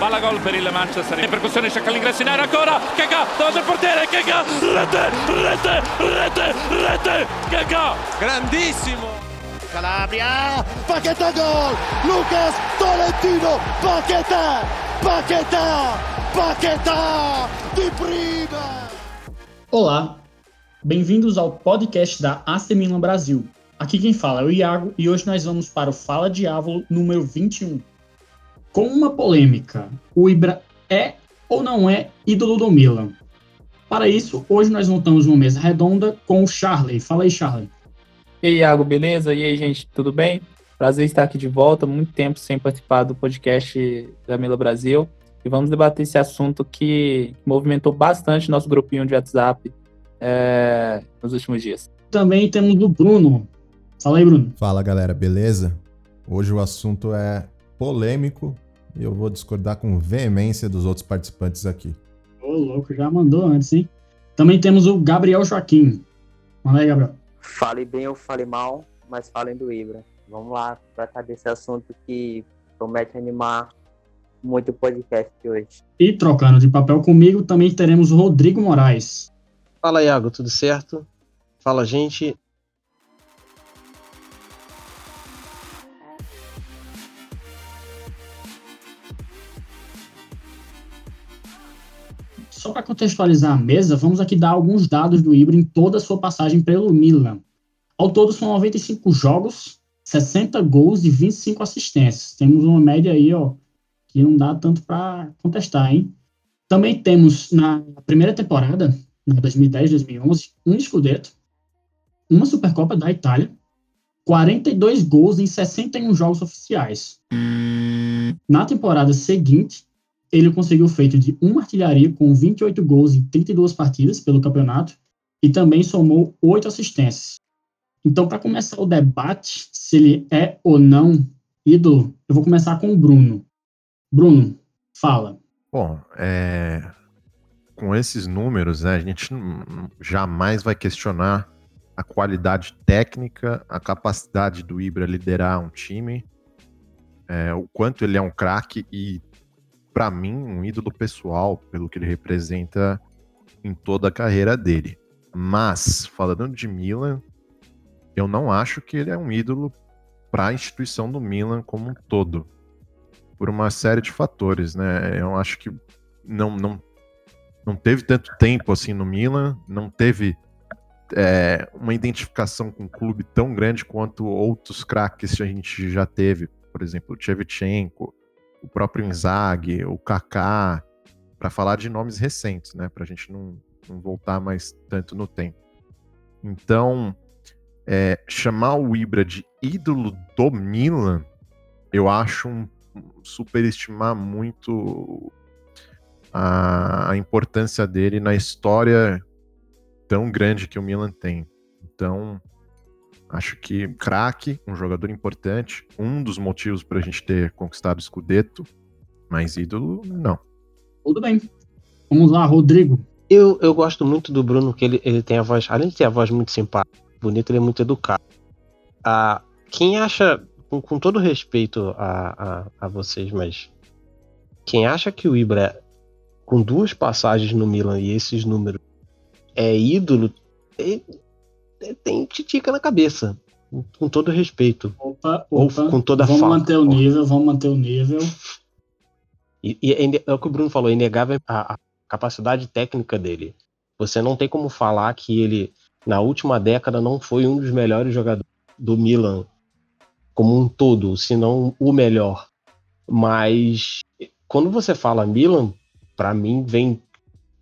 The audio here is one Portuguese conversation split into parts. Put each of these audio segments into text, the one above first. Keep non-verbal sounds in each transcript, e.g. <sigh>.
palla gol per il Manchester. In percussione cerca l'ingresso in area ancora. Kaka davanti al portiere? Kaka rete rete rete rete. Kaka grandissimo. Calabria Paquetá gol. Lucas Tolentino Paquetá Paquetá Paquetá de prima. Olá, bem-vindos ao podcast da AC Milan Brasil. Aqui quem fala é o Iago e hoje nós vamos para o Fala Diávolo número 21. Com uma polêmica, o Ibra é ou não é ídolo do Milan? Para isso, hoje nós montamos uma mesa redonda com o Charlie. Fala aí, Charlie. E aí, Iago, beleza? E aí, gente, tudo bem? Prazer estar aqui de volta, muito tempo sem participar do podcast da Mila Brasil. E vamos debater esse assunto que movimentou bastante nosso grupinho de WhatsApp é, nos últimos dias. Também temos o Bruno. Fala aí, Bruno. Fala, galera, beleza? Hoje o assunto é polêmico e eu vou discordar com veemência dos outros participantes aqui. Ô, louco, já mandou antes, hein? Também temos o Gabriel Joaquim. Manda aí, Gabriel. Fale bem ou fale mal, mas falem do Ibra. Vamos lá tratar desse assunto que promete animar muito o podcast de hoje. E trocando de papel comigo, também teremos o Rodrigo Moraes. Fala, Iago, tudo certo? Fala, gente. Para contextualizar a mesa, vamos aqui dar alguns dados do Ibra em toda a sua passagem pelo Milan. Ao todo são 95 jogos, 60 gols e 25 assistências. Temos uma média aí, ó, que não dá tanto para contestar, hein? Também temos na primeira temporada, na 2010-2011, um Scudetto, uma Supercopa da Itália, 42 gols em 61 jogos oficiais. Na temporada seguinte, ele conseguiu o feito de uma artilharia com 28 gols em 32 partidas pelo campeonato e também somou oito assistências. Então, para começar o debate se ele é ou não ídolo, eu vou começar com o Bruno. Bruno, fala. Bom, é... com esses números, né, a gente jamais vai questionar a qualidade técnica, a capacidade do Ibra liderar um time, é, o quanto ele é um craque e para mim, um ídolo pessoal, pelo que ele representa em toda a carreira dele. Mas, falando de Milan, eu não acho que ele é um ídolo para a instituição do Milan como um todo. Por uma série de fatores, né? Eu acho que não, não, não teve tanto tempo assim no Milan, não teve é, uma identificação com um clube tão grande quanto outros craques que a gente já teve, por exemplo, o Shevchenko, o próprio Inzaghi, o Kaká, para falar de nomes recentes, né? Para a gente não, não, voltar mais tanto no tempo. Então, é, chamar o Ibra de ídolo do Milan, eu acho um, superestimar muito a, a importância dele na história tão grande que o Milan tem. Então, Acho que craque, um jogador importante, um dos motivos para a gente ter conquistado o Scudetto, mas ídolo, não. Tudo bem. Vamos lá, Rodrigo. Eu, eu gosto muito do Bruno, que ele, ele tem a voz, além de ter a voz muito simpática, bonita, ele é muito educado. Ah, quem acha, com, com todo respeito a, a, a vocês, mas quem acha que o Ibra, com duas passagens no Milan e esses números, é ídolo, tem titica na cabeça. Com todo respeito. Opa, opa. Ou com toda vamos falta. manter o nível, vamos manter o nível. E, e é, é, o que o Bruno falou, é inegável a, a capacidade técnica dele. Você não tem como falar que ele, na última década, não foi um dos melhores jogadores do Milan como um todo, se não o melhor. Mas quando você fala Milan, para mim vem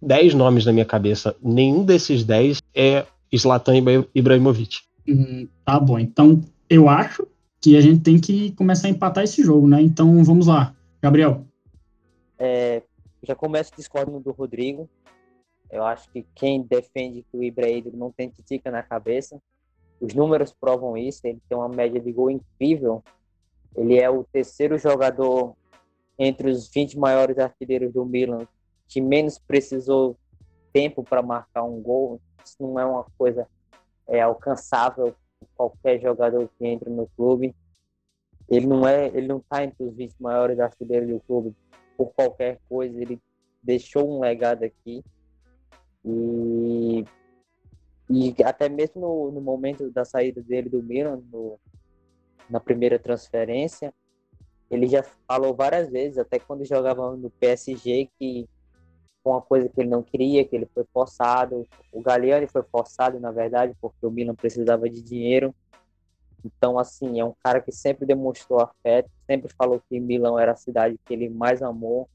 10 nomes na minha cabeça. Nenhum desses 10 é Zlatan Ibrahimovic. Hum, tá bom, então eu acho que a gente tem que começar a empatar esse jogo, né? Então vamos lá, Gabriel. É, já começo discordando do Rodrigo. Eu acho que quem defende que o Ibrahimovic não tem titica na cabeça, os números provam isso. Ele tem uma média de gol incrível. Ele é o terceiro jogador entre os 20 maiores artilheiros do Milan que menos precisou tempo para marcar um gol isso não é uma coisa é, alcançável qualquer jogador que entre no clube. Ele não é, ele não está entre os 20 maiores artilheiros do clube. por qualquer coisa, ele deixou um legado aqui. E, e até mesmo no, no momento da saída dele do Milan, no, na primeira transferência, ele já falou várias vezes, até quando jogava no PSG, que uma coisa que ele não queria, que ele foi forçado. O Galliani foi forçado, na verdade, porque o Milan precisava de dinheiro. Então, assim, é um cara que sempre demonstrou afeto, sempre falou que Milão era a cidade que ele mais amou,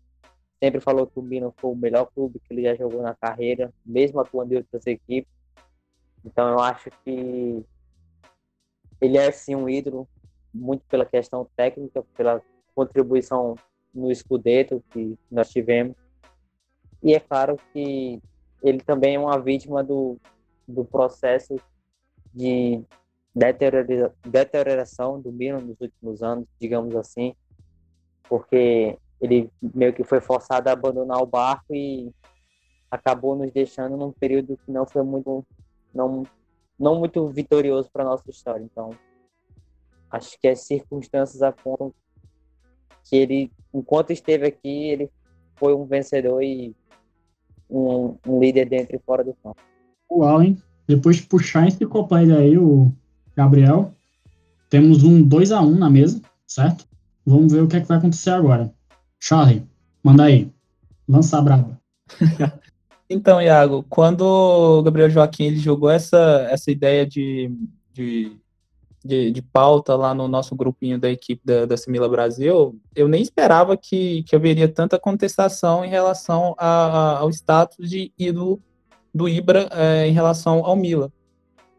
sempre falou que o Milan foi o melhor clube que ele já jogou na carreira, mesmo atuando em outras equipes. Então, eu acho que ele é, sim, um ídolo, muito pela questão técnica, pela contribuição no Scudetto que nós tivemos. E é claro que ele também é uma vítima do, do processo de deterioração do Milan nos últimos anos, digamos assim, porque ele meio que foi forçado a abandonar o barco e acabou nos deixando num período que não foi muito não não muito vitorioso para nossa história. Então, acho que as circunstâncias apontam que ele, enquanto esteve aqui, ele foi um vencedor e um, um líder dentro e fora do campo. Uau, hein? Depois de puxar esse enciclopédia aí, o Gabriel, temos um 2 a 1 na mesa, certo? Vamos ver o que, é que vai acontecer agora. Charlie, manda aí. Lança a braba. <laughs> então, Iago, quando o Gabriel Joaquim ele jogou essa, essa ideia de, de, de, de, pauta lá no nosso grupinho da equipe da, da Simila Brasil, eu nem esperava que, que haveria tanta contestação em relação a, a, ao status de ídolo do Ibra é, em relação ao Mila.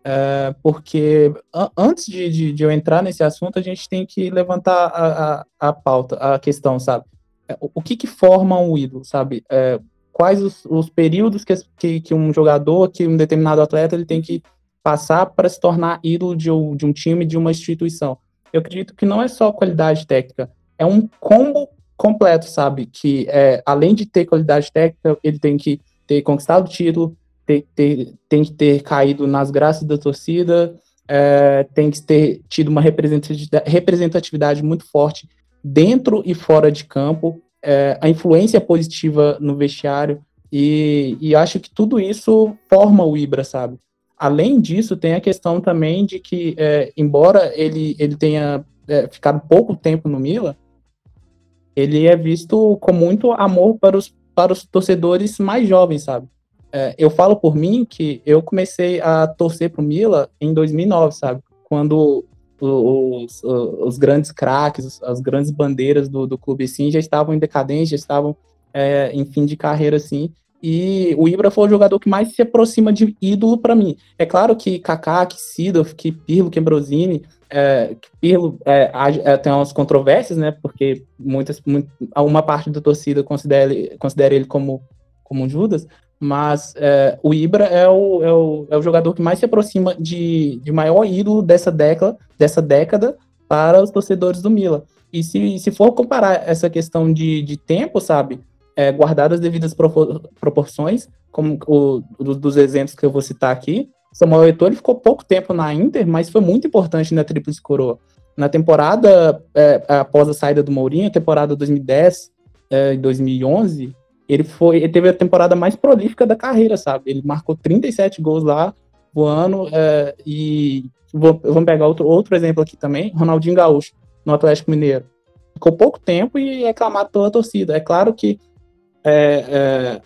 É, porque antes de, de, de, eu entrar nesse assunto, a gente tem que levantar a, a, a pauta, a questão, sabe? É, o, o que, que forma um ídolo, sabe? É, quais os, os períodos que, que, que, um jogador, que um determinado atleta, ele tem que passar para se tornar ídolo de, de um time, de uma instituição. Eu acredito que não é só qualidade técnica, é um combo completo, sabe? Que é, além de ter qualidade técnica, ele tem que ter conquistado o título, ter, ter, tem que ter caído nas graças da torcida, é, tem que ter tido uma representatividade, representatividade muito forte dentro e fora de campo, é, a influência positiva no vestiário, e, e, acho que tudo isso forma o Ibra, sabe? Além disso, tem a questão também de que, é, embora ele, ele tenha é, ficado pouco tempo no Mila, ele é visto com muito amor para os, para os torcedores mais jovens, sabe? é, eu falo por mim que eu comecei a torcer pro Mila em 2009, sabe? Quando os, os, grandes craques, as grandes bandeiras do, do clube assim já estavam em decadência, já estavam é, em fim de carreira assim. E o Ibra foi o jogador que mais se aproxima de ídolo para mim. É claro que Kaká, que Sidorf, que Pirlo, que Ambrosini, é, que Pirlo é, é, tem umas controvérsias, né? Porque muitas, muito, uma parte da torcida considera, considera ele como, como Judas, mas é, o Ibra é o, é, o, é o jogador que mais se aproxima de, de maior ídolo dessa década, dessa década para os torcedores do Milan. E se, se for comparar essa questão de, de tempo, sabe, é, as devidas proporções, como o, dos exemplos que eu vou citar aqui, Samuel Eto'o ele ficou pouco tempo na Inter, mas foi muito importante na Tríplice Coroa. Na temporada é, após a saída do Mourinho, temporada 2010 e 2011, ele foi, ele teve a temporada mais prolífica da carreira, sabe? Ele marcou 37 gols lá voando é, e vou, vamos pegar outro, outro exemplo aqui também, Ronaldinho Gaúcho no Atlético Mineiro. Ficou pouco tempo e é aclamado pela torcida. É claro que é,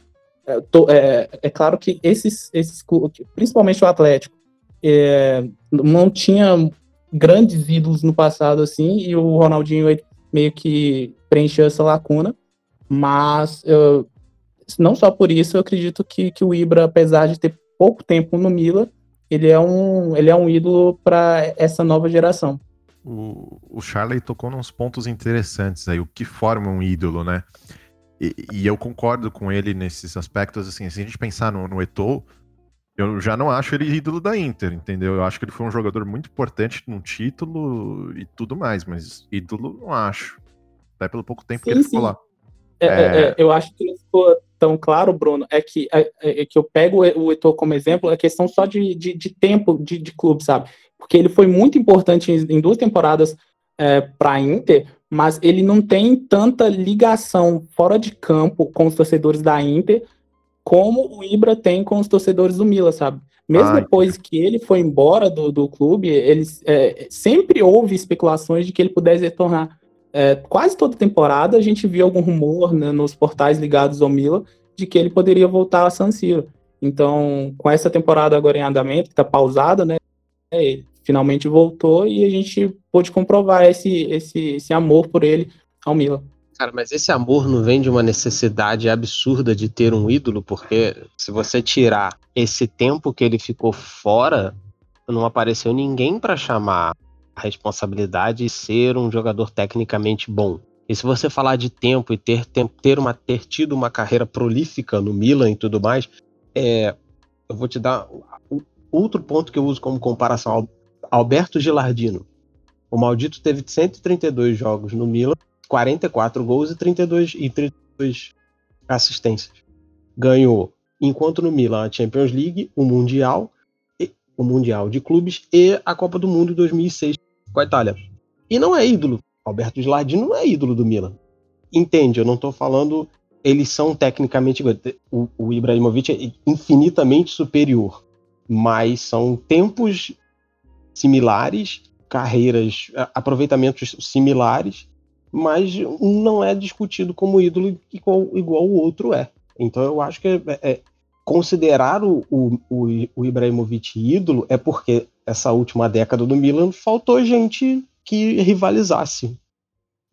é, é, é, é claro que esses, esses principalmente o Atlético, é, não tinha grandes ídolos no passado assim e o Ronaldinho meio que preencheu essa lacuna mas eu, não só por isso, eu acredito que, que o Ibra, apesar de ter pouco tempo no Mila, ele é um, ele é um ídolo para essa nova geração. O, o Charlie tocou nos pontos interessantes aí, o que forma um ídolo, né? E, e, eu concordo com ele nesses aspectos, assim, se a gente pensar no, no Eto'o, eu já não acho ele ídolo da Inter, entendeu? Eu acho que ele foi um jogador muito importante num título e tudo mais, mas ídolo não acho. Até pelo pouco tempo sim, que ele sim. ficou lá. É, é, é, é, eu acho que não ficou tão claro, Bruno, é que, é, é, que eu pego o Eto'o como exemplo, é questão só de, de, de tempo de, de, clube, sabe? Porque ele foi muito importante em, em duas temporadas para a Inter, mas ele não tem tanta ligação fora de campo com os torcedores da Inter como o Ibra tem com os torcedores do Milan, sabe? Mesmo Ai. depois que ele foi embora do, do clube, eles é, sempre houve especulações de que ele pudesse retornar. É, quase toda temporada a gente via algum rumor né, nos portais ligados ao Milan de que ele poderia voltar a San Siro. Então, com essa temporada agora em andamento, que está pausada, né? Ele finalmente voltou e a gente pôde comprovar esse, esse, esse amor por ele ao Milan. Cara, mas esse amor não vem de uma necessidade absurda de ter um ídolo, porque se você tirar esse tempo que ele ficou fora, não apareceu ninguém para chamar a responsabilidade e ser um jogador tecnicamente bom. E se você falar de tempo e ter, ter, uma, ter tido uma carreira prolífica no Milan e tudo mais, é, eu vou te dar outro ponto que eu uso como comparação. Alberto Gilardino. O maldito teve 132 jogos no Milan 44 gols e 32, e 32 assistências. Ganhou, enquanto no Milan, a Champions League, o Mundial, o Mundial de Clubes e a Copa do Mundo em 2006 com a Itália. E não é ídolo. Alberto Gilardino não é ídolo do Milan. Entende? Eu não estou falando. Eles são tecnicamente. O, o Ibrahimovic é infinitamente superior. Mas são tempos similares, carreiras, aproveitamentos similares mas não é discutido como ídolo igual, igual o outro é. Então eu acho que é, é, considerar o, o, o, Ibrahimovic ídolo é porque essa última década do Milan faltou gente que rivalizasse.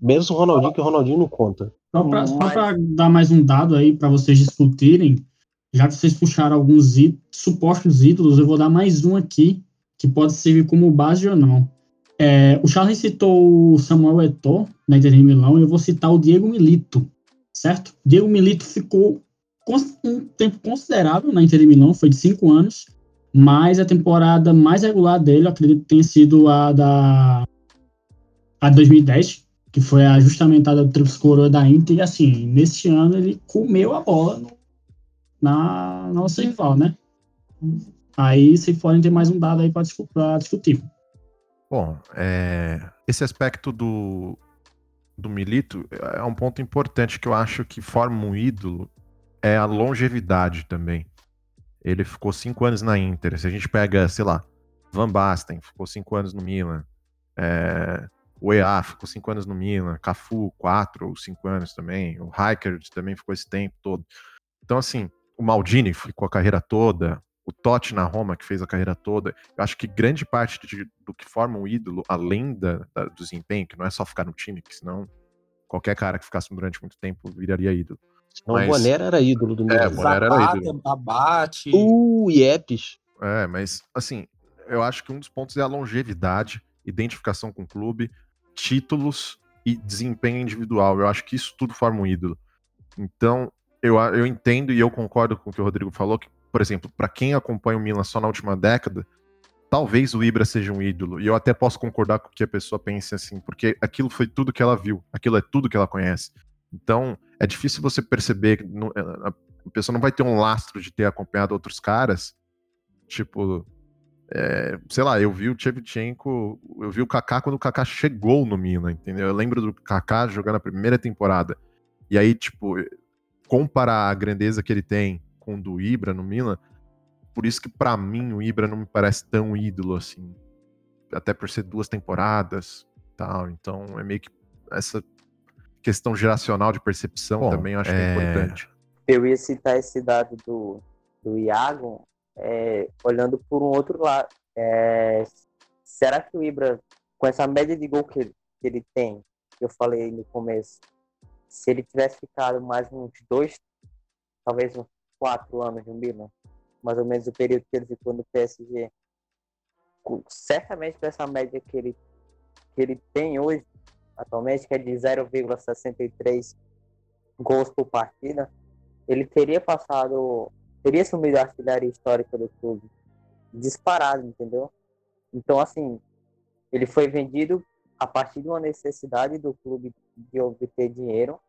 Mesmo o Ronaldinho, que o Ronaldinho não conta. Só para dar mais um dado aí para vocês discutirem, já que vocês puxaram alguns supostos ídolos, eu vou dar mais um aqui, que pode servir como base ou não. É, o Charles citou o Samuel Eto'o na Inter de Milão e eu vou citar o Diego Milito, certo? Diego Milito ficou um tempo considerável na Inter de Milão, foi de cinco anos, mas a temporada mais regular dele, eu acredito que tenha sido a da a 2010, que foi a justamentada do Trips Coroa da Inter, e assim, neste ano ele comeu a bola no, na nossa rival, né? Aí vocês podem ter mais um dado aí para discutir. Bom, é, esse aspecto do, do Milito é um ponto importante que eu acho que forma um ídolo, é a longevidade também. Ele ficou cinco anos na Inter. Se a gente pega, sei lá, Van Basten, ficou cinco anos no Milan. É, o EA ficou cinco anos no Milan. Cafu, quatro ou cinco anos também. O Rijkaard também ficou esse tempo todo. Então, assim, o Maldini ficou a carreira toda o Totti na Roma, que fez a carreira toda, eu acho que grande parte de, do que forma um ídolo, além da, da, do desempenho, que não é só ficar no time, que senão qualquer cara que ficasse durante muito tempo viraria ídolo. Não, mas... o Bonera era ídolo do Milan. É, o Bonera era ídolo. Abate. Uh, Iepes. É, mas, assim, eu acho que um dos pontos é a longevidade, identificação com o clube, títulos e desempenho individual. Eu acho que isso tudo forma um ídolo. Então, eu, eu entendo e eu concordo com o que o Rodrigo falou, que por exemplo, para quem acompanha o Milan só na última década, talvez o Ibra seja um ídolo. E eu até posso concordar com o que a pessoa pense assim, porque aquilo foi tudo que ela viu, aquilo é tudo que ela conhece. Então, é difícil você perceber a pessoa não vai ter um lastro de ter acompanhado outros caras. Tipo, é, sei lá, eu vi o Chevchenko, eu vi o Kaká quando o Kaká chegou no Milan, entendeu? Eu lembro do Kaká jogando a primeira temporada. E aí, tipo, comparar a grandeza que ele tem com o do Ibra no Milan. Por isso que para mim o Ibra não me parece tão ídolo assim. Até por ser duas temporadas, tal. Então é meio que essa questão geracional de percepção Bom, também eu acho é... que é importante. Eu ia citar esse dado do, do Iago, é, olhando por um outro lado. É, será que o Ibra, com essa média de gol que, que ele tem, que eu falei no começo, se ele tivesse ficado mais uns dois, talvez uns quatro anos no Milan, mais ou menos o período que ele ficou no PSG, certamente com essa média que ele, que ele tem hoje, atualmente, que é de 0,63 gols por partida, ele teria passado, teria assumido a artilharia histórica do clube, disparado, entendeu? Então, assim, ele foi vendido a partir de uma necessidade do clube de obter dinheiro.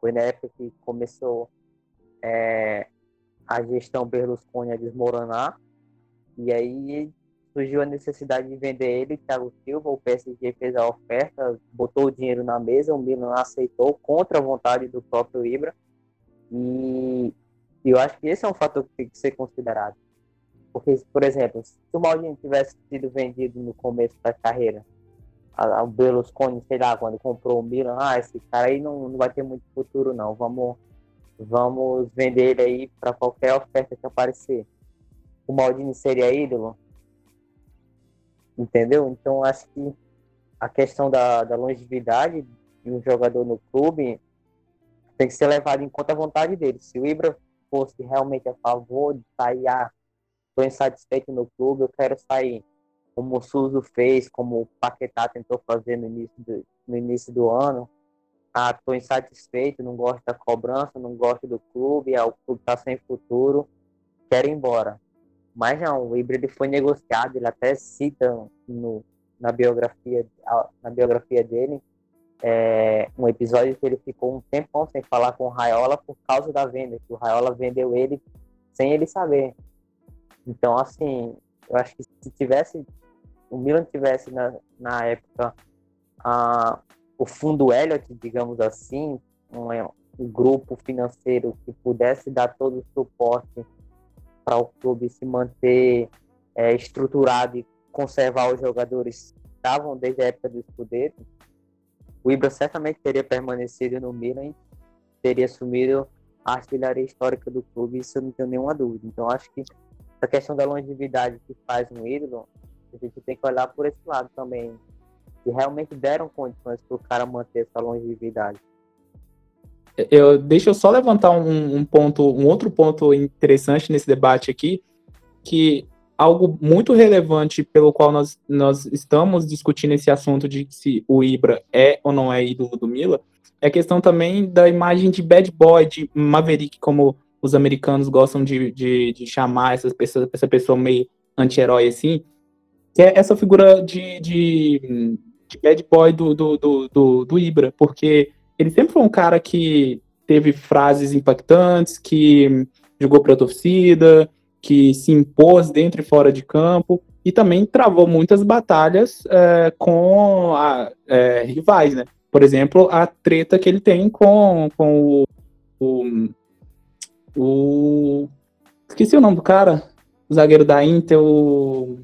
Foi na época que começou é, a gestão Berlusconi a desmoronar. E aí surgiu a necessidade de vender ele, Thiago Silva, o PSG fez a oferta, botou o dinheiro na mesa, o Milan aceitou contra a vontade do próprio Ibra. E eu acho que esse é um fator que tem que ser considerado. Porque, por exemplo, se o Maldini tivesse sido vendido no começo da carreira, o Berlusconi, sei lá, quando comprou o Milan, ah, esse cara aí não, não vai ter muito futuro não, vamos, vamos vender ele aí para qualquer oferta que aparecer. O Maldini seria ídolo? Entendeu? Então acho que a questão da, da longevidade de um jogador no clube tem que ser levado em conta a vontade dele. Se o Ibra fosse realmente a favor de sair, ah, estou insatisfeito no clube, eu quero sair como o Suzo fez, como o Paquetá tentou fazer no início do, no início do ano. Ah, estou insatisfeito, não gosto da cobrança, não gosto do clube, ah, o clube está sem futuro, quero ir embora. Mas não, o híbrido foi negociado, ele até cita no, na, biografia, na biografia dele é, um episódio que ele ficou um tempão sem falar com o Raiola por causa da venda, que o Raiola vendeu ele sem ele saber. Então, assim, eu acho que se tivesse o Milan tivesse na, na época a, o fundo Elliott, digamos assim, um, um grupo financeiro que pudesse dar todo o suporte para o clube se manter é, estruturado e conservar os jogadores que estavam desde a época do Scudetto, o Ibra certamente teria permanecido no Milan teria assumido a artilharia histórica do clube, isso eu não tenho nenhuma dúvida. Então acho que a questão da longevidade que faz um ídolo a gente tem que olhar por esse lado também. E realmente deram condições para o cara manter essa longevidade. Eu, deixa eu só levantar um, um, ponto, um outro ponto interessante nesse debate aqui, que algo muito relevante pelo qual nós, nós estamos discutindo esse assunto de se o Ibra é ou não é ídolo do Mila, é a questão também da imagem de bad boy, de Maverick, como os americanos gostam de, de, de chamar essa pessoa, essa pessoa meio anti-herói assim, que é essa figura de, de, de bad boy do, do, do, do, do Ibra, porque ele sempre foi um cara que teve frases impactantes, que jogou para a torcida, que se impôs dentro e fora de campo, e também travou muitas batalhas é, com a, é, rivais, né? Por exemplo, a treta que ele tem com, com o, o, o Esqueci o nome do cara, o zagueiro da Inter, o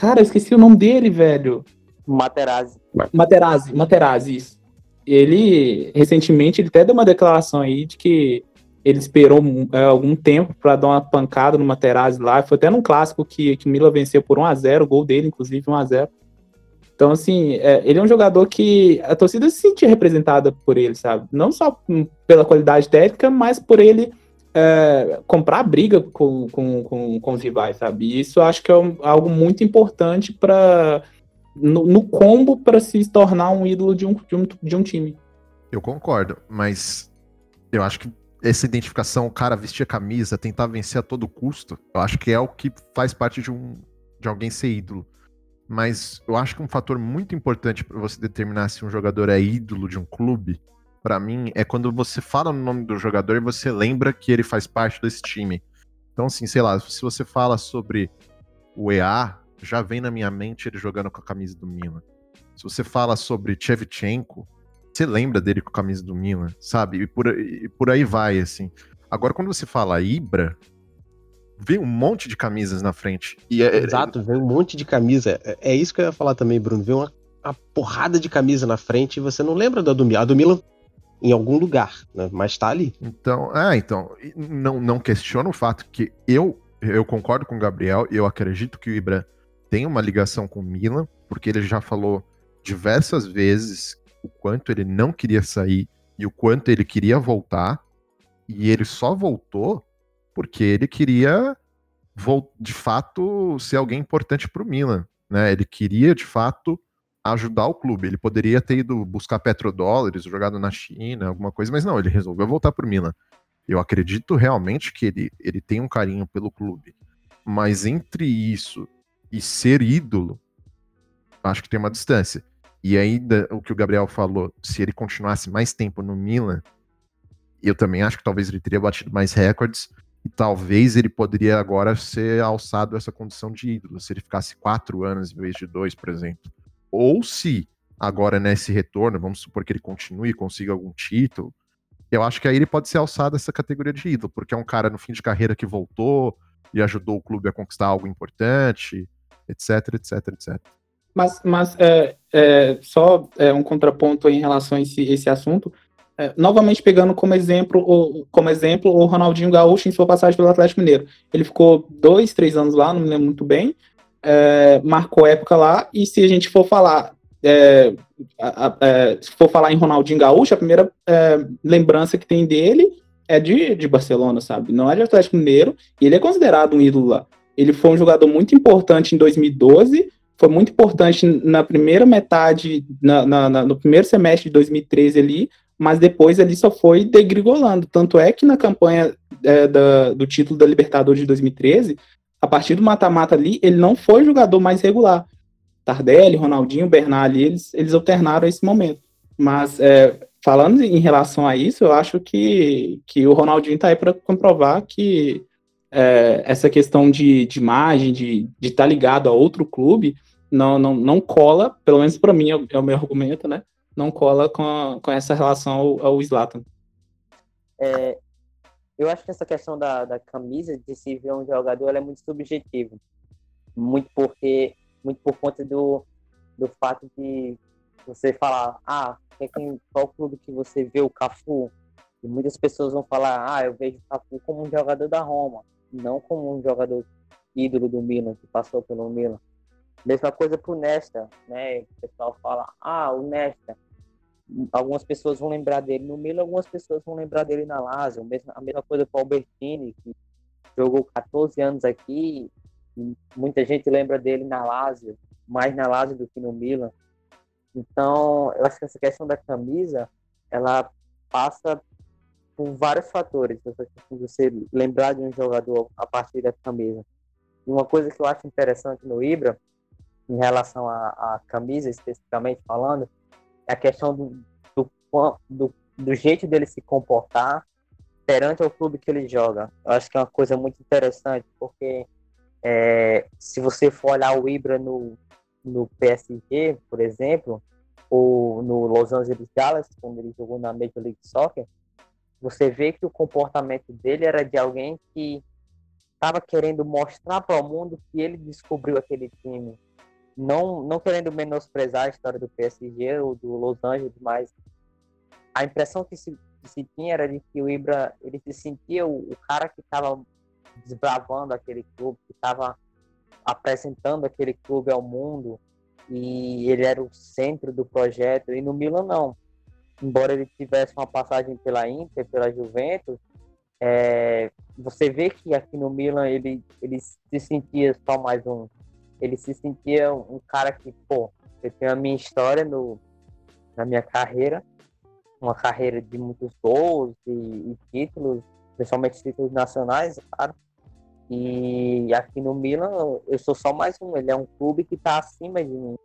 Cara, esqueci o nome dele, velho. Materazzi. Materazzi, Materazzi, isso. Ele, recentemente, ele até deu uma declaração aí de que ele esperou é, algum tempo para dar uma pancada no Materazzi lá. Foi até num clássico que, que Mila venceu por 1x0, o gol dele, inclusive, 1x0. Então, assim, é, ele é um jogador que a torcida se sentia representada por ele, sabe? Não só pela qualidade técnica, mas por ele é, comprar briga com, com, com, com os rivais, sabe? E isso acho que é um, algo muito importante para no, no, combo para se tornar um ídolo de um, de, um, de um time. Eu concordo, mas eu acho que essa identificação, o cara vestir a camisa, tentar vencer a todo custo, eu acho que é o que faz parte de, um, de alguém ser ídolo. Mas eu acho que um fator muito importante para você determinar se um jogador é ídolo de um clube para mim, é quando você fala no nome do jogador e você lembra que ele faz parte desse time. Então, assim, sei lá, se você fala sobre o EA, já vem na minha mente ele jogando com a camisa do Milan. Se você fala sobre Chevchenko, você lembra dele com a camisa do Milan, sabe? E por, e por aí vai, assim. Agora, quando você fala Ibra, vem um monte de camisas na frente. E é, é Exato, vem um monte de camisa. É, é, isso que eu ia falar também, Bruno. Vem uma, uma porrada de camisa na frente e você não lembra da do Milan. A do Milan em algum lugar, né? mas tá ali. Então, é, então, não, não questiono o fato que eu, eu concordo com o Gabriel, eu acredito que o Ibra tem uma ligação com o Milan, porque ele já falou diversas vezes o quanto ele não queria sair e o quanto ele queria voltar, e ele só voltou porque ele queria de fato ser alguém importante para o Milan, né? Ele queria de fato ajudar o clube. Ele poderia ter ido buscar petrodólares, jogado na China, alguma coisa, mas não, ele resolveu voltar para o Milan. Eu acredito realmente que ele, ele tem um carinho pelo clube. Mas entre isso e ser ídolo, acho que tem uma distância. E ainda o que o Gabriel falou, se ele continuasse mais tempo no Milan, eu também acho que talvez ele teria batido mais recordes. E talvez ele poderia agora ser alçado essa condição de ídolo, se ele ficasse quatro anos em vez de dois, por exemplo. Ou se agora nesse retorno, vamos supor que ele continue e consiga algum título, eu acho que aí ele pode ser alçado essa categoria de ídolo, porque é um cara no fim de carreira que voltou e ajudou o clube a conquistar algo importante, etc, etc, etc. Mas, mas é, é, só é, um contraponto em relação a esse, esse assunto, é, novamente pegando como exemplo, o, como exemplo o Ronaldinho Gaúcho em sua passagem pelo Atlético Mineiro. Ele ficou dois, três anos lá, não me lembro muito bem, é, marcou época lá, e se a gente for falar é, a, se for falar em Ronaldinho Gaúcho, a primeira é, lembrança que tem dele é de, de Barcelona, sabe? Não é de Atlético Mineiro, e ele é considerado um ídolo lá. Ele foi um jogador muito importante em 2012, foi muito importante na primeira metade, na, na, na, no primeiro semestre de 2013 ali, mas depois ele só foi degrigolando. Tanto é que na campanha é, da, do título da Libertadores de 2013, a partir do mata-mata ali, ele não foi jogador mais regular. Tardelli, Ronaldinho, Bernal, eles, eles alternaram esse momento. Mas é, falando em relação a isso, eu acho que, que o Ronaldinho está aí para comprovar que é, essa questão de, de imagem, de estar tá ligado a outro clube, não, não, não cola, pelo menos para mim é, é o meu argumento, né? não cola com, a, com essa relação ao, ao Zlatan. É, eu acho que essa questão da, da camisa de se ver um jogador é muito subjetiva. Muito porque muito por conta do, do fato de você falar, ah, qual clube que você vê o Cafu? E muitas pessoas vão falar, ah, eu vejo o Cafu como um jogador da Roma, não como um jogador ídolo do Milan, que passou pelo Milan. Mesma coisa pro Nesta, né? O pessoal fala, ah, o Nesta. Algumas pessoas vão lembrar dele no Milan, algumas pessoas vão lembrar dele na Lazio. A mesma coisa pro Albertini, que jogou 14 anos aqui. muita gente lembra dele na Lazio, mais na Lazio do que no Milan. Então, eu acho que essa questão da camisa, ela passa por vários fatores. Você lembrar de um jogador a partir da camisa. E uma coisa que eu acho interessante no Ibra em relação à, camisa, especificamente falando, é a questão do, do, do, do jeito dele se comportar perante o clube que ele joga. Eu acho que é uma coisa muito interessante, porque é, se você for olhar o Ibra no, no PSG, por exemplo, ou no Los Angeles Galaxy, quando ele jogou na Major League Soccer, você vê que o comportamento dele era de alguém que estava querendo mostrar para o mundo que ele descobriu aquele time, não, não querendo menosprezar a história do PSG ou do Los Angeles, mas a impressão que se, que se tinha era de que o Ibra ele se sentia o, o cara que estava desbravando aquele clube, que estava apresentando aquele clube ao mundo e ele era o centro do projeto. E no Milan não. Embora ele tivesse uma passagem pela Inter, pela Juventus, é, você vê que aqui no Milan ele, ele se sentia só mais um ele se sentia um cara que, pô, eu tenho a minha história no, na minha carreira, uma carreira de muitos gols e, e títulos, principalmente títulos nacionais, claro. E aqui no Milan eu sou só mais um, ele é um clube que está acima de mim.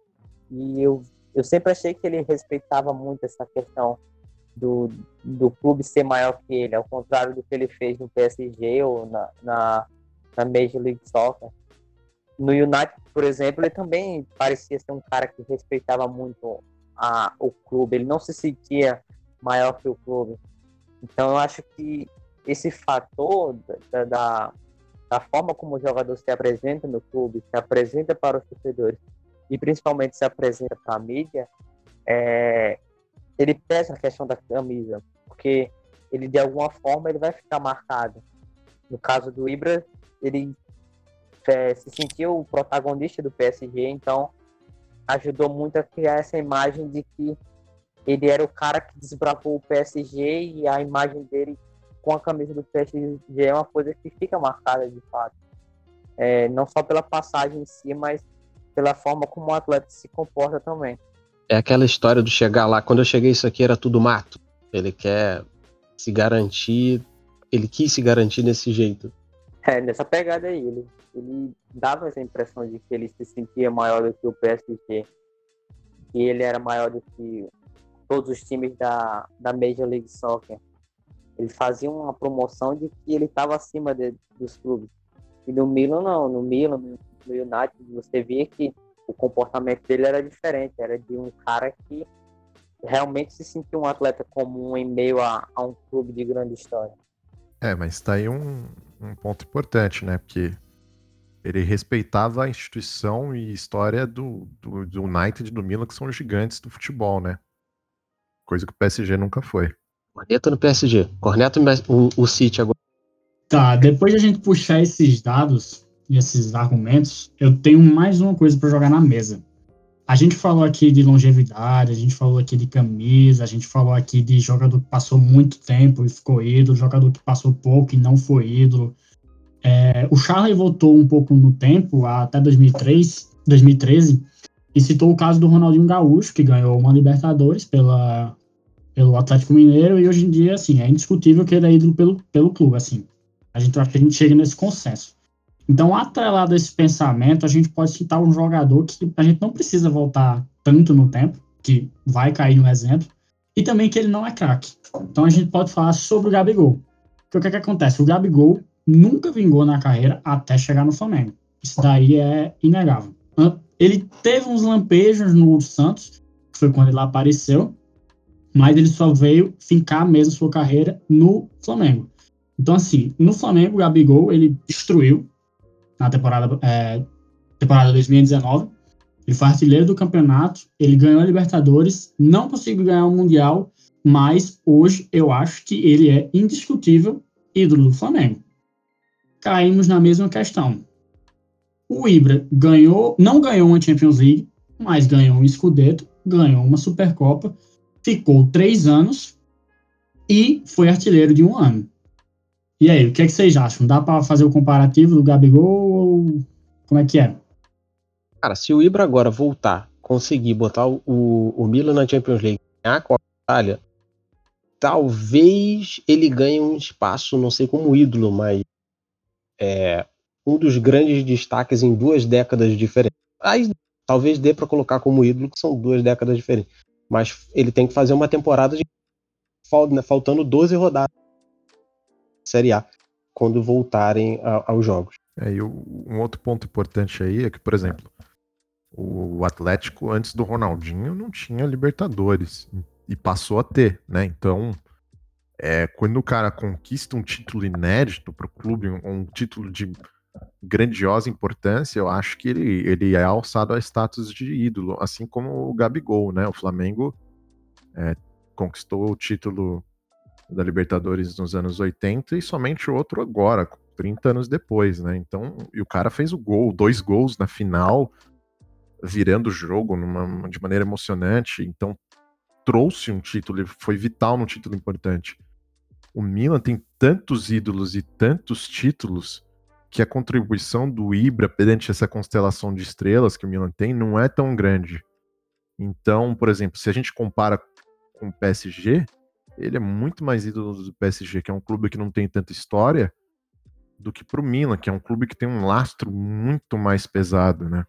E eu, eu sempre achei que ele respeitava muito essa questão do, do clube ser maior que ele, ao contrário do que ele fez no PSG ou na, na, na Major League Soccer. No United, por exemplo, ele também parecia ser um cara que respeitava muito a, o clube, ele não se sentia maior que o clube. Então eu acho que esse fator da, da, da forma como o jogador se apresenta no clube, se apresenta para os torcedores e principalmente se apresenta para a mídia, é, ele pesa a questão da camisa, porque ele de alguma forma ele vai ficar marcado. No caso do Ibra, ele é, se sentiu o protagonista do PSG, então ajudou muito a criar essa imagem de que ele era o cara que desbravou o PSG e a imagem dele com a camisa do PSG é uma coisa que fica marcada de fato. É, não só pela passagem em si, mas pela forma como o atleta se comporta também. É aquela história do chegar lá, quando eu cheguei isso aqui era tudo mato. Ele quer se garantir, ele quis se garantir desse jeito. É, nessa pegada aí, ele, ele dava essa impressão de que ele se sentia maior do que o PSG, que ele era maior do que todos os times da, da Major League Soccer. Ele fazia uma promoção de que ele estava acima de, dos clubes. E no Milan, não. No Milan, no United, você via que o comportamento dele era diferente. Era de um cara que realmente se sentia um atleta comum em meio a, a um clube de grande história. É, mas tá aí um, um ponto importante, né? Porque ele respeitava a instituição e história do, do, do United e do Milan, que são gigantes do futebol, né? Coisa que o PSG nunca foi. Corneta no PSG. Corneta o, o City agora. Tá, depois de a gente puxar esses dados e esses argumentos, eu tenho mais uma coisa para jogar na mesa. A gente falou aqui de longevidade, a gente falou aqui de camisa, a gente falou aqui de jogador que passou muito tempo e ficou ídolo, jogador que passou pouco e não foi ídolo. É, o Charlie voltou um pouco no tempo, até 2003, 2013, e citou o caso do Ronaldinho Gaúcho, que ganhou uma Libertadores pela, pelo Atlético Mineiro, e hoje em dia, assim, é indiscutível que ele é ídolo pelo, pelo clube, assim. A gente acha que a gente chega nesse consenso. Então, atrelado a esse pensamento, a gente pode citar um jogador que a gente não precisa voltar tanto no tempo, que vai cair no exemplo, e também que ele não é craque. Então, a gente pode falar sobre o Gabigol. Porque o que, é que acontece? O Gabigol nunca vingou na carreira até chegar no Flamengo. Isso daí é inegável. Ele teve uns lampejos no Santos, que foi quando ele apareceu, mas ele só veio fincar mesmo sua carreira no Flamengo. Então, assim, no Flamengo, o Gabigol, ele destruiu na temporada, é, temporada 2019. Ele foi artilheiro do campeonato, ele ganhou a Libertadores, não conseguiu ganhar o Mundial, mas hoje eu acho que ele é indiscutível ídolo do Flamengo. Caímos na mesma questão. O Ibra ganhou, não ganhou uma Champions League, mas ganhou um Scudetto, ganhou uma Supercopa, ficou três anos e foi artilheiro de um ano. E aí, o que, é que vocês acham? Dá para fazer o comparativo do Gabigol ou como é que é? Cara, se o Ibra agora voltar, conseguir botar o, o Milan na Champions League, ganhar a Copa Itália, talvez ele ganhe um espaço, não sei como ídolo, mas é um dos grandes destaques em duas décadas diferentes. Aí talvez dê para colocar como ídolo que são duas décadas diferentes, mas ele tem que fazer uma temporada de né, faltando 12 rodadas Série A quando voltarem a, aos jogos. É, e um outro ponto importante aí é que, por exemplo, o Atlético, antes do Ronaldinho, não tinha Libertadores e passou a ter, né? Então, é, quando o cara conquista um título inédito para o clube, um, um, título de grandiosa importância, eu acho que ele, ele é alçado a status de ídolo, assim como o Gabigol, né? O Flamengo é, conquistou o título da Libertadores nos anos 80 e somente outro agora, 30 anos depois, né? Então, e o cara fez o gol, dois gols na final, virando o jogo numa, de maneira emocionante. Então, trouxe um título, foi vital num título importante. O Milan tem tantos ídolos e tantos títulos que a contribuição do Ibra perante essa constelação de estrelas que o Milan tem não é tão grande. Então, por exemplo, se a gente compara com o PSG, ele é muito mais ídolo do PSG, que é um clube que não tem tanta história, do que pro Milan, que é um clube que tem um lastro muito mais pesado, né?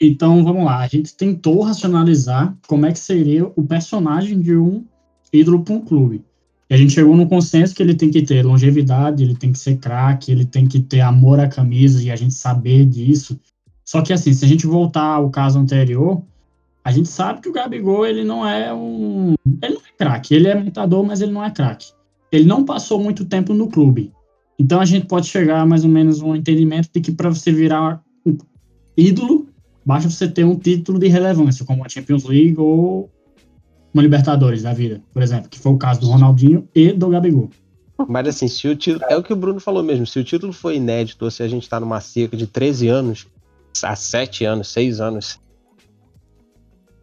Então, vamos lá. A gente tentou racionalizar como é que seria o personagem de um ídolo para um clube. E a gente chegou no consenso que ele tem que ter longevidade, ele tem que ser craque, ele tem que ter amor à camisa e a gente saber disso. Só que, assim, se a gente voltar ao caso anterior, a gente sabe que o Gabigol, ele não é um. Ele não é craque. Ele é montador, mas ele não é craque. Ele não passou muito tempo no clube. Então a gente pode chegar a mais ou menos um entendimento de que para você virar um ídolo, basta você ter um título de relevância, como a Champions League ou uma Libertadores da vida, por exemplo, que foi o caso do Ronaldinho e do Gabigol. Mas assim, se o título. É o que o Bruno falou mesmo, se o título foi inédito, ou se a gente está numa cerca de 13 anos, há 7 anos, 6 anos,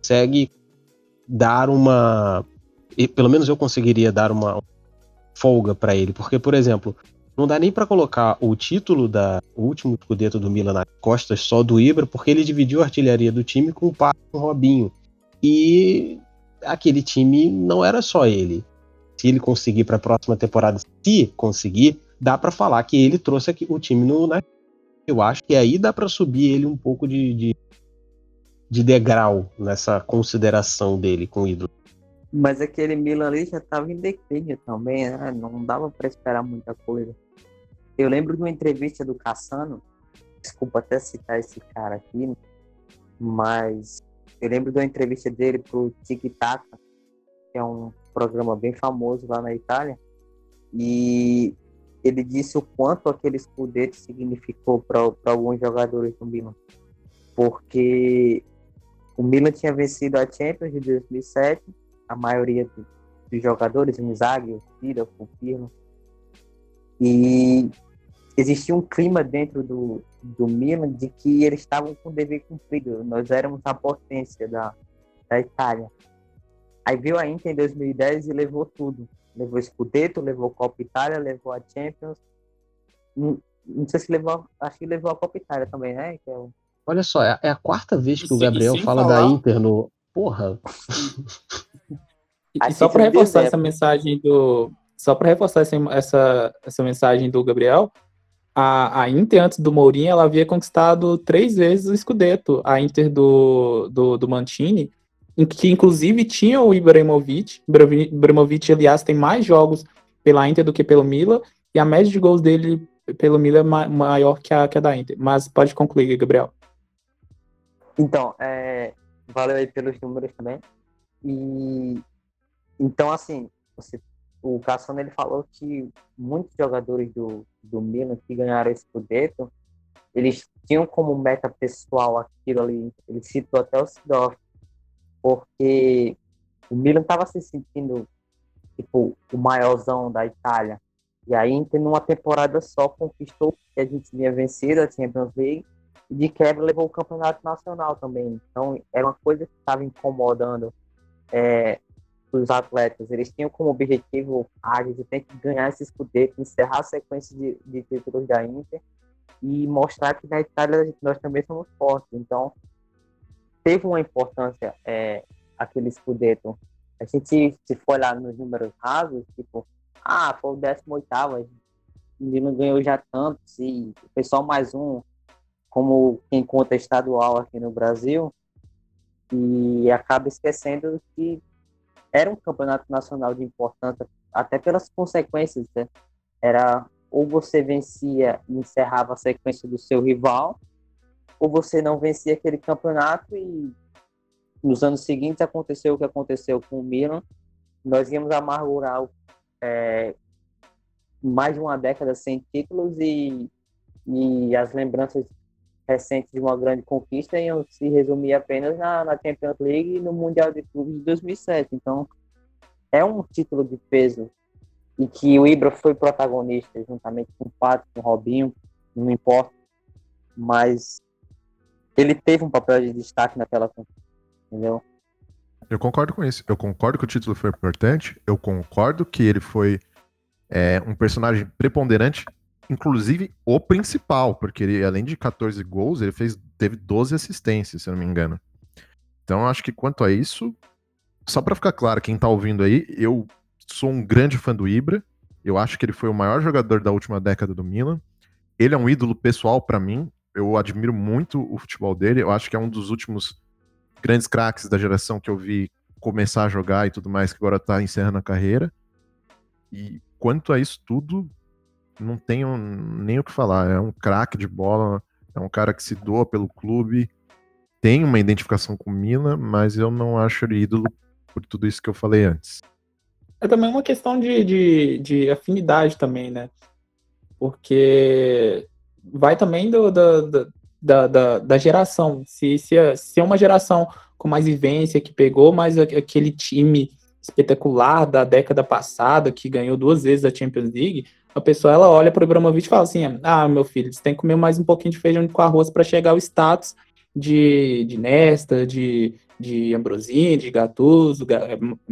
consegue dar uma. E pelo menos eu conseguiria dar uma folga para ele, porque, por exemplo, não dá nem para colocar o título da o último escudeto do Milan nas costas só do Ibra, porque ele dividiu a artilharia do time com o Pato com o Robinho. E aquele time não era só ele. Se ele conseguir para a próxima temporada, se conseguir, dá para falar que ele trouxe aqui, o time no. Né? Eu acho que aí dá para subir ele um pouco de, de de degrau nessa consideração dele com o ídolo. Mas aquele Milan ali já estava em declínio também, né? Não dava para esperar muita coisa. Eu lembro de uma entrevista do Cassano, desculpa até citar esse cara aqui, mas eu lembro de uma entrevista dele pro Tic Tac, que é um programa bem famoso lá na Itália, e ele disse o quanto aquele Scudetto significou para alguns jogadores do Milan. Porque o Milan tinha vencido a Champions de 2007 a maioria do, dos jogadores, o Inzaghi, o Cira, o Pirlo. E existia um clima dentro do, do Milan de que eles estavam com o dever cumprido. Nós éramos a potência da, da Itália. Aí veio a Inter em 2010 e levou tudo. Levou o Scudetto, levou Copa Itália, levou a Champions. Não, não sei se levou, acho que levou a Copa Itália também, né? É o... Olha só, é, é a quarta vez que sim, o Gabriel fala falar... da Inter no. Porra! <laughs> E, só para reforçar essa mensagem do. Só para reforçar essa, essa, essa mensagem do Gabriel, a, a Inter, antes do Mourinho, ela havia conquistado três vezes o Scudetto. A Inter do, do, do Mantini, em que inclusive tinha o Ibrahimovic. Ibrahimovic, aliás, tem mais jogos pela Inter do que pelo Milan, e a média de gols dele pelo Milan é ma maior que a, que a da Inter. Mas pode concluir, Gabriel. Então, é, valeu aí pelos números também. E então, assim, você, o Cassano ele falou que muitos jogadores do, do Milan que ganharam esse Scudetto, eles tinham como meta pessoal aquilo ali, ele citou até o Sidorf, porque o Milan estava se sentindo tipo o maiorzão da Itália. E aí, em uma temporada só, conquistou que a gente tinha vencido a Champions League de quebra levou o campeonato nacional também. Então, era uma coisa que estava incomodando é, os atletas, eles tinham como objetivo, a gente tem que ganhar esse escudeto, encerrar a sequência de, de títulos da Inter e mostrar que na Itália nós também somos fortes. Então, teve uma importância é, aquele escudeto. A gente, se for olhar nos números rasos, tipo, ah, foi o 18 o Milan ganhou já tantos, e foi só mais um, como quem conta estadual aqui no Brasil, e acaba esquecendo que era um campeonato nacional de importância, até pelas consequências. Né? Era ou você vencia e encerrava a sequência do seu rival, ou você não vencia aquele campeonato e nos anos seguintes aconteceu o que aconteceu com o Milan. Nós íamos amargurar é, mais de uma década sem títulos e, e as lembranças recentes de uma grande conquista iam se resumir apenas na, na Champions League e no Mundial de Clubes de 2007. Então, é um título de peso e que o Ibra foi protagonista juntamente com o Pato, com o Robinho, não importa, mas ele teve um papel de destaque naquela conquista, entendeu? Eu concordo com isso. Eu concordo que o título foi importante. Eu concordo que ele foi é, um personagem preponderante inclusive o principal, porque ele, além de 14 gols, ele fez, teve 12 assistências, se eu não me engano. Então, acho que quanto a isso, só para ficar claro, quem tá ouvindo aí, eu sou um grande fã do Ibra. Eu acho que ele foi o maior jogador da última década do Milan. Ele é um ídolo pessoal para mim. Eu admiro muito o futebol dele. Eu acho que é um dos últimos grandes craques da geração que eu vi começar a jogar e tudo mais, que agora tá encerrando a carreira. E quanto a isso tudo, não tenho nem o que falar. É um craque de bola, é um cara que se doa pelo clube, tem uma identificação com o Milan, mas eu não acho ele ídolo por tudo isso que eu falei antes. É também uma questão de, de, de afinidade também, né? Porque vai também do, do, da, da, da, geração. Se, se, se é uma geração com mais vivência, que pegou mais aquele time espetacular da década passada, que ganhou duas vezes a Champions League, a pessoa ela olha para o Ibrahimovic e fala assim: ah, meu filho, você tem que comer mais um pouquinho de feijão com arroz para chegar ao status de, de Nesta, de, de Ambrosini, de Gattuso,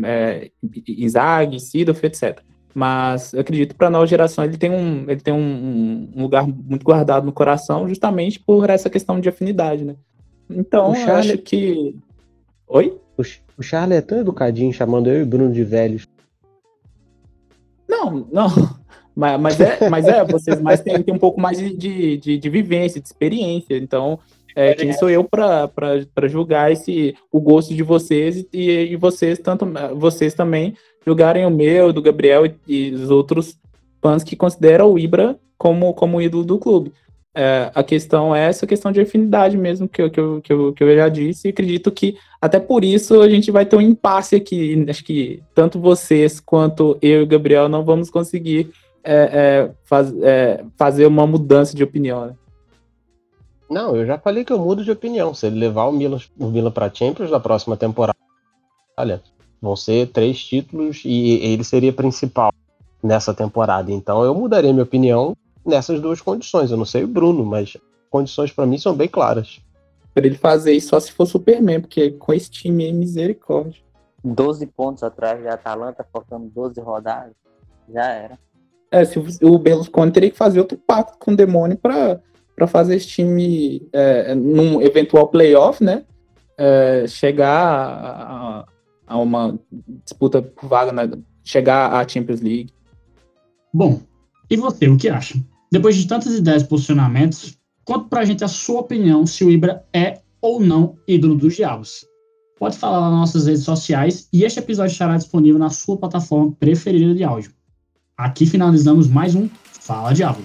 é, Inzaghi, Sidorf, etc. Mas eu acredito que para a nova geração ele tem, um, ele tem um, um, lugar muito guardado no coração, justamente por essa questão de afinidade, né? Então, eu acho que. Oi? O Charles é tão educadinho chamando eu e o Bruno de velhos. Não, não. Mas, mas, é, mas é, vocês mais têm, têm um pouco mais de, de, de, vivência, de experiência. Então, É, quem sou eu para julgar esse, o gosto de vocês e, e vocês, tanto vocês também, julgarem o meu, do Gabriel e, e os outros fãs que consideram o Ibra como, como ídolo do clube. É, a questão é essa questão de afinidade mesmo, que eu, que, eu, que, eu, que eu já disse, e acredito que até por isso a gente vai ter um impasse aqui. Acho que tanto vocês quanto eu e o Gabriel não vamos conseguir é, é, faz, é, fazer uma mudança de opinião. Né? Não, eu já falei que eu mudo de opinião. Se ele levar o Milan, o Milan para Champions na próxima temporada, olha, vão ser três títulos e ele seria principal nessa temporada. Então eu mudaria minha opinião nessas duas condições. Eu não sei o Bruno, mas condições para mim são bem claras. Para ele fazer isso só se for Superman, porque com esse time é misericórdia. 12 pontos atrás da Atalanta, faltando 12 rodadas, já era. É, se o Berlusconi teria que fazer outro pacto com o demônio para fazer esse time, é, num eventual playoff, né? É, chegar a, a, uma disputa por vaga, né, chegar à Champions League. Bom, e você, o que acha? Depois de tantas ideias e posicionamentos, conta pra gente a sua opinião se o Ibra é ou não ídolo dos diabos. Pode falar nas nossas redes sociais e este episódio estará disponível na sua plataforma preferida de áudio. Aqui finalizamos mais um Fala Diabo.